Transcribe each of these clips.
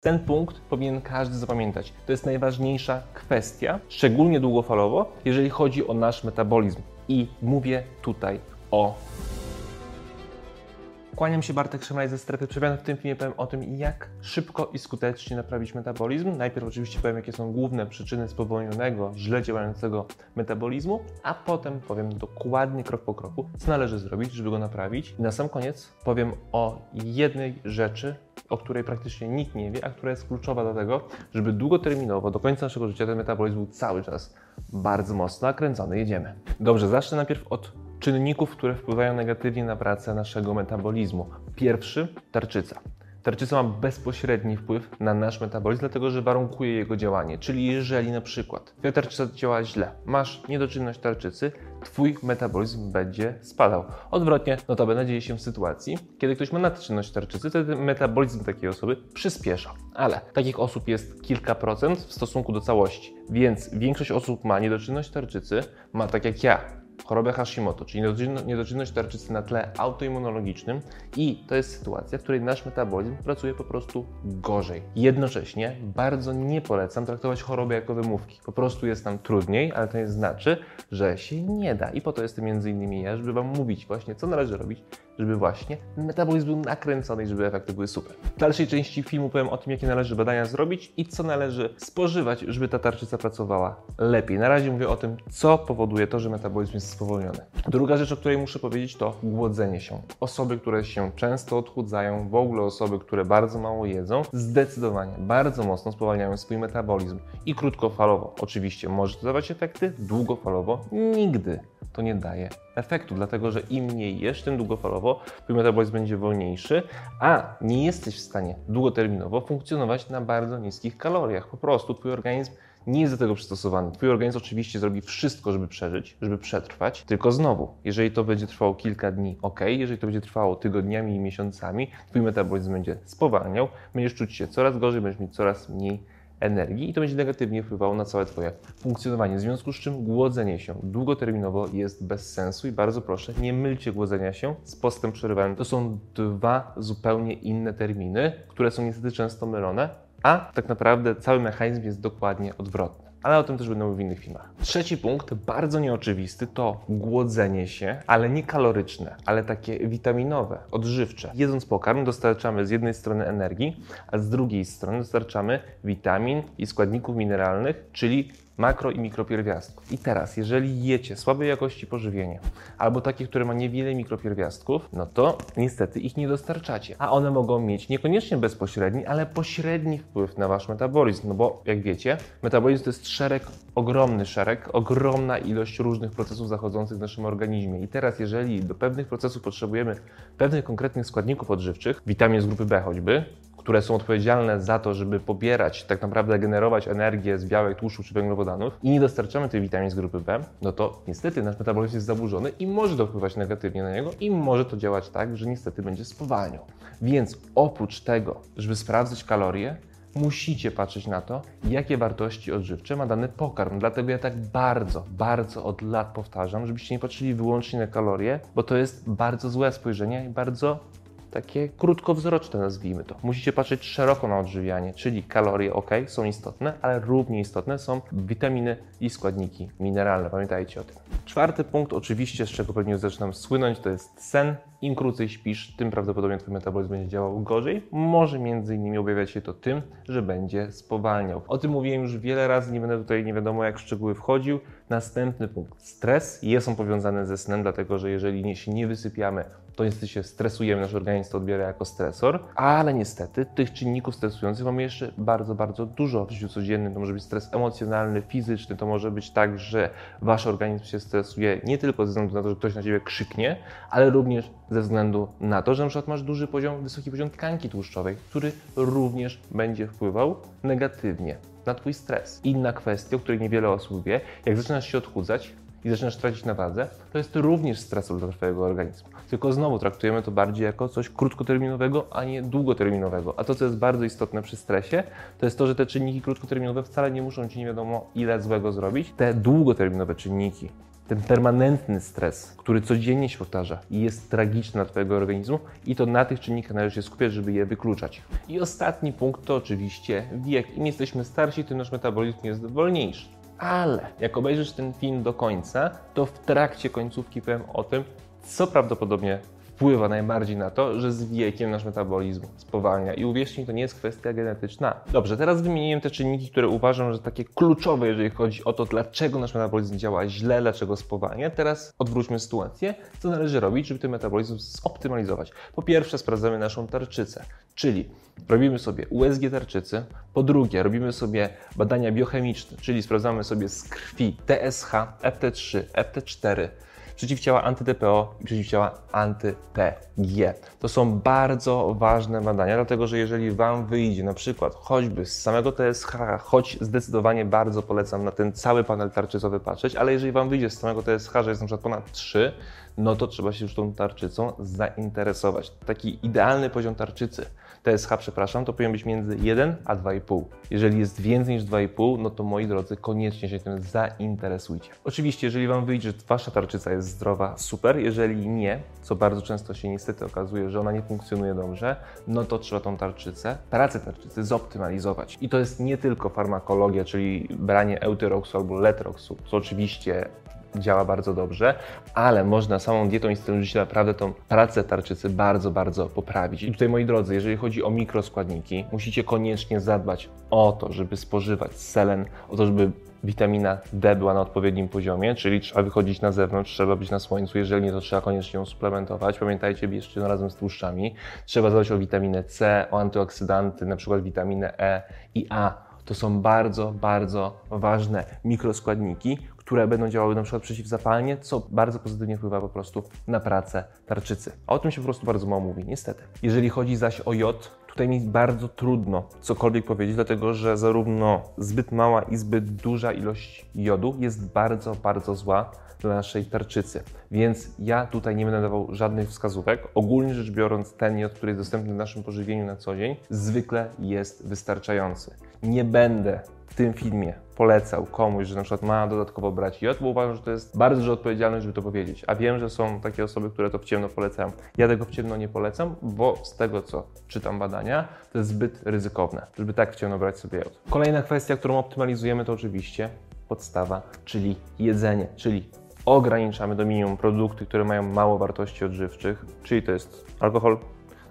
Ten punkt powinien każdy zapamiętać. To jest najważniejsza kwestia, szczególnie długofalowo, jeżeli chodzi o nasz metabolizm. I mówię tutaj o Kłaniam się Bartek Szemraj ze Strefy Przemian. W tym filmie powiem o tym, jak szybko i skutecznie naprawić metabolizm. Najpierw oczywiście powiem, jakie są główne przyczyny spowolnionego, źle działającego metabolizmu, a potem powiem dokładnie, krok po kroku, co należy zrobić, żeby go naprawić. I na sam koniec powiem o jednej rzeczy, o której praktycznie nikt nie wie, a która jest kluczowa do tego, żeby długoterminowo, do końca naszego życia ten metabolizm był cały czas bardzo mocno nakręcony. Jedziemy. Dobrze, zacznę najpierw od czynników, które wpływają negatywnie na pracę naszego metabolizmu. Pierwszy tarczyca. Tarczyca ma bezpośredni wpływ na nasz metabolizm, dlatego że warunkuje jego działanie. Czyli jeżeli na przykład twoja tarczyca działa źle, masz niedoczynność tarczycy, twój metabolizm będzie spadał. Odwrotnie, notabene dzieje się w sytuacji, kiedy ktoś ma nadczynność tarczycy, wtedy metabolizm takiej osoby przyspiesza. Ale takich osób jest kilka procent w stosunku do całości, więc większość osób ma niedoczynność tarczycy, ma tak jak ja, chorobę Hashimoto, czyli niedoczynność tarczycy na tle autoimmunologicznym i to jest sytuacja, w której nasz metabolizm pracuje po prostu gorzej. Jednocześnie bardzo nie polecam traktować choroby jako wymówki. Po prostu jest nam trudniej, ale to nie znaczy, że się nie da. I po to jestem między innymi ja, żeby Wam mówić właśnie, co należy robić, żeby właśnie metabolizm był nakręcony i żeby efekty były super. W dalszej części filmu powiem o tym, jakie należy badania zrobić i co należy spożywać, żeby ta tarczyca pracowała lepiej. Na razie mówię o tym, co powoduje to, że metabolizm jest spowolniony. Druga rzecz, o której muszę powiedzieć, to głodzenie się. Osoby, które się często odchudzają, w ogóle osoby, które bardzo mało jedzą, zdecydowanie bardzo mocno spowalniają swój metabolizm i krótkofalowo. Oczywiście może to dawać efekty, długofalowo nigdy to nie daje efektu, dlatego że im mniej jesz, tym długofalowo twój metabolizm będzie wolniejszy, a nie jesteś w stanie długoterminowo funkcjonować na bardzo niskich kaloriach. Po prostu twój organizm nie jest do tego przystosowany. Twój organizm oczywiście zrobi wszystko, żeby przeżyć, żeby przetrwać, tylko znowu, jeżeli to będzie trwało kilka dni, ok, jeżeli to będzie trwało tygodniami i miesiącami, twój metabolizm będzie spowalniał, będziesz czuć się coraz gorzej, będziesz mieć coraz mniej energii i to będzie negatywnie wpływało na całe Twoje funkcjonowanie. W związku z czym głodzenie się długoterminowo jest bez sensu i bardzo proszę, nie mylcie głodzenia się z postem przerywanym. To są dwa zupełnie inne terminy, które są niestety często mylone, a tak naprawdę cały mechanizm jest dokładnie odwrotny ale o tym też będę mówił w innych filmach. Trzeci punkt, bardzo nieoczywisty, to głodzenie się, ale nie kaloryczne, ale takie witaminowe, odżywcze. Jedząc pokarm dostarczamy z jednej strony energii, a z drugiej strony dostarczamy witamin i składników mineralnych, czyli makro i mikropierwiastków. I teraz, jeżeli jecie słabej jakości pożywienie, albo takie, które ma niewiele mikropierwiastków, no to niestety ich nie dostarczacie. A one mogą mieć niekoniecznie bezpośredni, ale pośredni wpływ na wasz metabolizm. No bo jak wiecie, metabolizm to jest szereg, ogromny szereg, ogromna ilość różnych procesów zachodzących w naszym organizmie. I teraz, jeżeli do pewnych procesów potrzebujemy pewnych konkretnych składników odżywczych, witamin z grupy B choćby, które są odpowiedzialne za to, żeby pobierać, tak naprawdę generować energię z białek, tłuszczu czy węglowodanów i nie dostarczamy tej witamin z grupy B, no to niestety nasz metabolizm jest zaburzony i może to wpływać negatywnie na niego i może to działać tak, że niestety będzie spowalniał. Więc oprócz tego, żeby sprawdzać kalorie, musicie patrzeć na to, jakie wartości odżywcze ma dany pokarm. Dlatego ja tak bardzo, bardzo od lat powtarzam, żebyście nie patrzyli wyłącznie na kalorie, bo to jest bardzo złe spojrzenie i bardzo takie krótkowzroczne, nazwijmy to. Musicie patrzeć szeroko na odżywianie, czyli kalorie ok, są istotne, ale równie istotne są witaminy i składniki mineralne. Pamiętajcie o tym. Czwarty punkt, oczywiście, z czego pewnie zaczynam słynąć, to jest sen. Im krócej śpisz, tym prawdopodobnie Twój metabolizm będzie działał gorzej. Może między innymi objawiać się to tym, że będzie spowalniał. O tym mówiłem już wiele razy, nie będę tutaj nie wiadomo jak w szczegóły wchodził. Następny punkt. Stres jest on powiązany ze snem, dlatego że jeżeli się nie wysypiamy, to niestety się stresujemy, nasz organizm to odbiera jako stresor, ale niestety tych czynników stresujących mamy jeszcze bardzo, bardzo dużo w życiu codziennym. To może być stres emocjonalny, fizyczny, to może być tak, że wasz organizm się stresuje nie tylko ze względu na to, że ktoś na ciebie krzyknie, ale również ze względu na to, że na przykład masz duży poziom, wysoki poziom tkanki tłuszczowej, który również będzie wpływał negatywnie na Twój stres. Inna kwestia, o której niewiele osób wie, jak zaczynasz się odchudzać, i zaczynasz tracić na wadze, to jest również stresor dla Twojego organizmu. Tylko znowu traktujemy to bardziej jako coś krótkoterminowego, a nie długoterminowego. A to, co jest bardzo istotne przy stresie, to jest to, że te czynniki krótkoterminowe wcale nie muszą Ci nie wiadomo ile złego zrobić. Te długoterminowe czynniki, ten permanentny stres, który codziennie się powtarza i jest tragiczny dla Twojego organizmu i to na tych czynnikach należy się skupiać, żeby je wykluczać. I ostatni punkt to oczywiście wiek. Im jesteśmy starsi, tym nasz metabolizm jest wolniejszy. Ale jak obejrzysz ten film do końca, to w trakcie końcówki powiem o tym, co prawdopodobnie wpływa najbardziej na to, że z wiekiem nasz metabolizm spowalnia. I uwierzcie mi, to nie jest kwestia genetyczna. Dobrze, teraz wymieniłem te czynniki, które uważam, że takie kluczowe, jeżeli chodzi o to, dlaczego nasz metabolizm działa źle, dlaczego spowalnia. Teraz odwróćmy sytuację. Co należy robić, żeby ten metabolizm zoptymalizować? Po pierwsze, sprawdzamy naszą tarczycę, czyli robimy sobie USG tarczycy. Po drugie, robimy sobie badania biochemiczne, czyli sprawdzamy sobie z krwi TSH, FT3, FT4, przeciwciała anty-DPO i przeciwciała anty-PG. To są bardzo ważne badania, dlatego że jeżeli Wam wyjdzie na przykład choćby z samego TSH, choć zdecydowanie bardzo polecam na ten cały panel tarczycowy patrzeć, ale jeżeli Wam wyjdzie z samego TSH, że jest na przykład ponad 3, no to trzeba się już tą tarczycą zainteresować. Taki idealny poziom tarczycy TSH, przepraszam, to powinien być między 1 a 2,5. Jeżeli jest więcej niż 2,5, no to moi drodzy, koniecznie się tym zainteresujcie. Oczywiście, jeżeli Wam wyjdzie, że Wasza tarczyca jest zdrowa, super. Jeżeli nie, co bardzo często się niestety okazuje, że ona nie funkcjonuje dobrze, no to trzeba tą tarczycę, pracę tarczycy zoptymalizować. I to jest nie tylko farmakologia, czyli branie eutyroxu albo letroxu, co oczywiście działa bardzo dobrze, ale można samą dietą i stylem życia naprawdę tą pracę tarczycy bardzo, bardzo poprawić. I tutaj moi drodzy, jeżeli chodzi o mikroskładniki, musicie koniecznie zadbać o to, żeby spożywać selen, o to, żeby witamina D była na odpowiednim poziomie, czyli trzeba wychodzić na zewnątrz, trzeba być na słońcu, jeżeli nie, to trzeba koniecznie ją suplementować. Pamiętajcie, bierzcie ją razem z tłuszczami. Trzeba zadbać o witaminę C, o antyoksydanty, na przykład witaminę E i A. To są bardzo, bardzo ważne mikroskładniki, które będą działały na przykład przeciwzapalnie, co bardzo pozytywnie wpływa po prostu na pracę tarczycy. A o tym się po prostu bardzo mało mówi, niestety. Jeżeli chodzi zaś o jod, tutaj mi bardzo trudno cokolwiek powiedzieć, dlatego że zarówno zbyt mała i zbyt duża ilość jodu jest bardzo, bardzo zła dla naszej tarczycy. Więc ja tutaj nie będę dawał żadnych wskazówek. Ogólnie rzecz biorąc, ten jod, który jest dostępny w naszym pożywieniu na co dzień, zwykle jest wystarczający. Nie będę tym filmie polecał komuś, że na przykład ma dodatkowo brać jod, bo uważam, że to jest bardzo duża odpowiedzialność, żeby to powiedzieć. A wiem, że są takie osoby, które to w ciemno polecają. Ja tego w ciemno nie polecam, bo z tego, co czytam badania, to jest zbyt ryzykowne, żeby tak w ciemno brać sobie jod. Kolejna kwestia, którą optymalizujemy, to oczywiście podstawa, czyli jedzenie, czyli ograniczamy do minimum produkty, które mają mało wartości odżywczych, czyli to jest alkohol,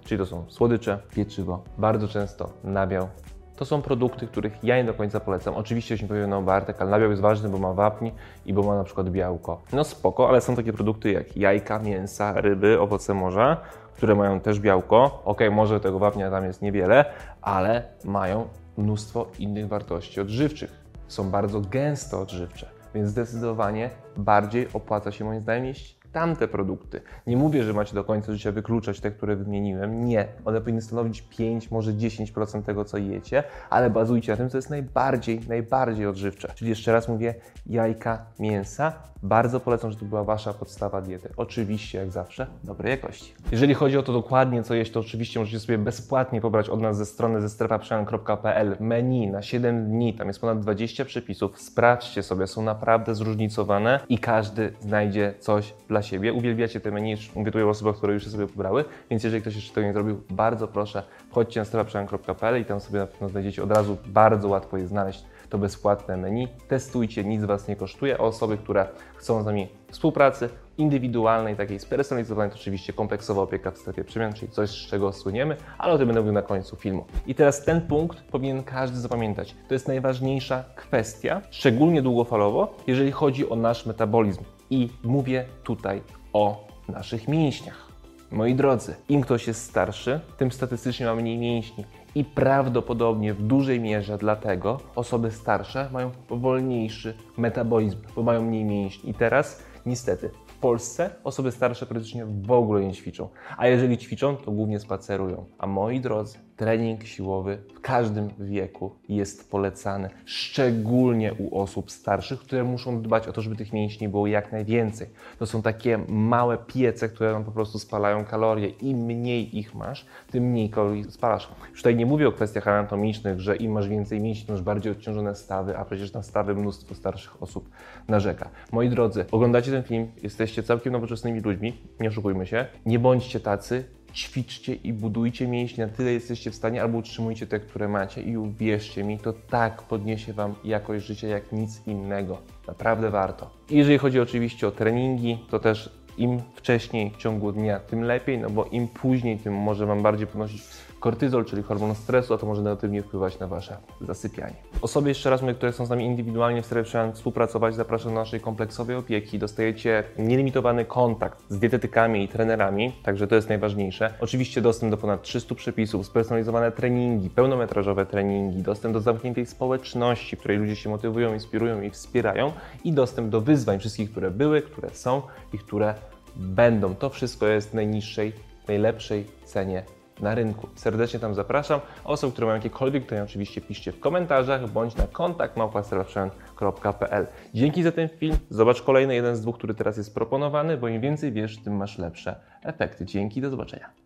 czyli to są słodycze, pieczywo, bardzo często nabiał, to są produkty, których ja nie do końca polecam. Oczywiście się powie, no Bartek, ale nabiał jest ważny, bo ma wapni i bo ma na przykład białko. No spoko, ale są takie produkty jak jajka, mięsa, ryby, owoce morza, które mają też białko. Ok, może tego wapnia tam jest niewiele, ale mają mnóstwo innych wartości odżywczych. Są bardzo gęsto odżywcze, więc zdecydowanie bardziej opłaca się moim zdaniem jeść tamte produkty. Nie mówię, że macie do końca życia wykluczać te, które wymieniłem. Nie. One powinny stanowić 5, może 10% tego, co jecie, ale bazujcie na tym, co jest najbardziej, najbardziej odżywcze. Czyli jeszcze raz mówię, jajka, mięsa. Bardzo polecam, żeby to była Wasza podstawa diety. Oczywiście, jak zawsze, dobrej jakości. Jeżeli chodzi o to dokładnie, co jeść, to oczywiście możecie sobie bezpłatnie pobrać od nas ze strony ze strefaprzemian.pl menu na 7 dni. Tam jest ponad 20 przepisów. Sprawdźcie sobie, są naprawdę zróżnicowane i każdy znajdzie coś dla siebie. Uwielbiacie te menu, mówię tutaj o osobach, które już je sobie pobrały, więc jeżeli ktoś jeszcze tego nie zrobił, bardzo proszę, chodźcie na strefaprzemian.pl i tam sobie na pewno znajdziecie od razu, bardzo łatwo je znaleźć to bezpłatne menu. Testujcie, nic Was nie kosztuje. A osoby, które chcą z nami współpracy indywidualnej, takiej spersonalizowanej, to oczywiście kompleksowa opieka w strefie przemian, czyli coś, z czego słyniemy, ale o tym będę mówił na końcu filmu. I teraz ten punkt powinien każdy zapamiętać. To jest najważniejsza kwestia, szczególnie długofalowo, jeżeli chodzi o nasz metabolizm. I mówię tutaj o naszych mięśniach. Moi drodzy, im ktoś jest starszy, tym statystycznie ma mniej mięśni. I prawdopodobnie w dużej mierze dlatego osoby starsze mają wolniejszy metabolizm, bo mają mniej mięśni. I teraz niestety w Polsce osoby starsze praktycznie w ogóle nie ćwiczą. A jeżeli ćwiczą, to głównie spacerują. A moi drodzy, trening siłowy w każdym wieku jest polecany, szczególnie u osób starszych, które muszą dbać o to, żeby tych mięśni było jak najwięcej. To są takie małe piece, które nam po prostu spalają kalorie. Im mniej ich masz, tym mniej kalorii spalasz. Już tutaj nie mówię o kwestiach anatomicznych, że im masz więcej mięśni, masz bardziej odciążone stawy, a przecież na stawy mnóstwo starszych osób narzeka. Moi drodzy, oglądacie ten film, jesteście całkiem nowoczesnymi ludźmi, nie oszukujmy się, nie bądźcie tacy, ćwiczcie i budujcie mięśnie na tyle jesteście w stanie, albo utrzymujcie te, które macie i uwierzcie mi, to tak podniesie Wam jakość życia jak nic innego. Naprawdę warto. I jeżeli chodzi oczywiście o treningi, to też im wcześniej w ciągu dnia, tym lepiej, no bo im później, tym może Wam bardziej podnosić kortyzol, czyli hormon stresu, a to może negatywnie wpływać na Wasze zasypianie. Osoby, jeszcze raz które są z nami indywidualnie w strefie współpracować, zapraszam do naszej kompleksowej opieki. Dostajecie nielimitowany kontakt z dietetykami i trenerami, także to jest najważniejsze. Oczywiście dostęp do ponad 300 przepisów, spersonalizowane treningi, pełnometrażowe treningi, dostęp do zamkniętej społeczności, w której ludzie się motywują, inspirują i wspierają i dostęp do wyzwań wszystkich, które były, które są i które będą. To wszystko jest w najniższej, najlepszej cenie na rynku. Serdecznie tam zapraszam. Osoby, które mają jakiekolwiek pytania, oczywiście piszcie w komentarzach bądź na kontakt małpa.pl. Dzięki za ten film. Zobacz kolejny jeden z dwóch, który teraz jest proponowany, bo im więcej wiesz, tym masz lepsze efekty. Dzięki, do zobaczenia.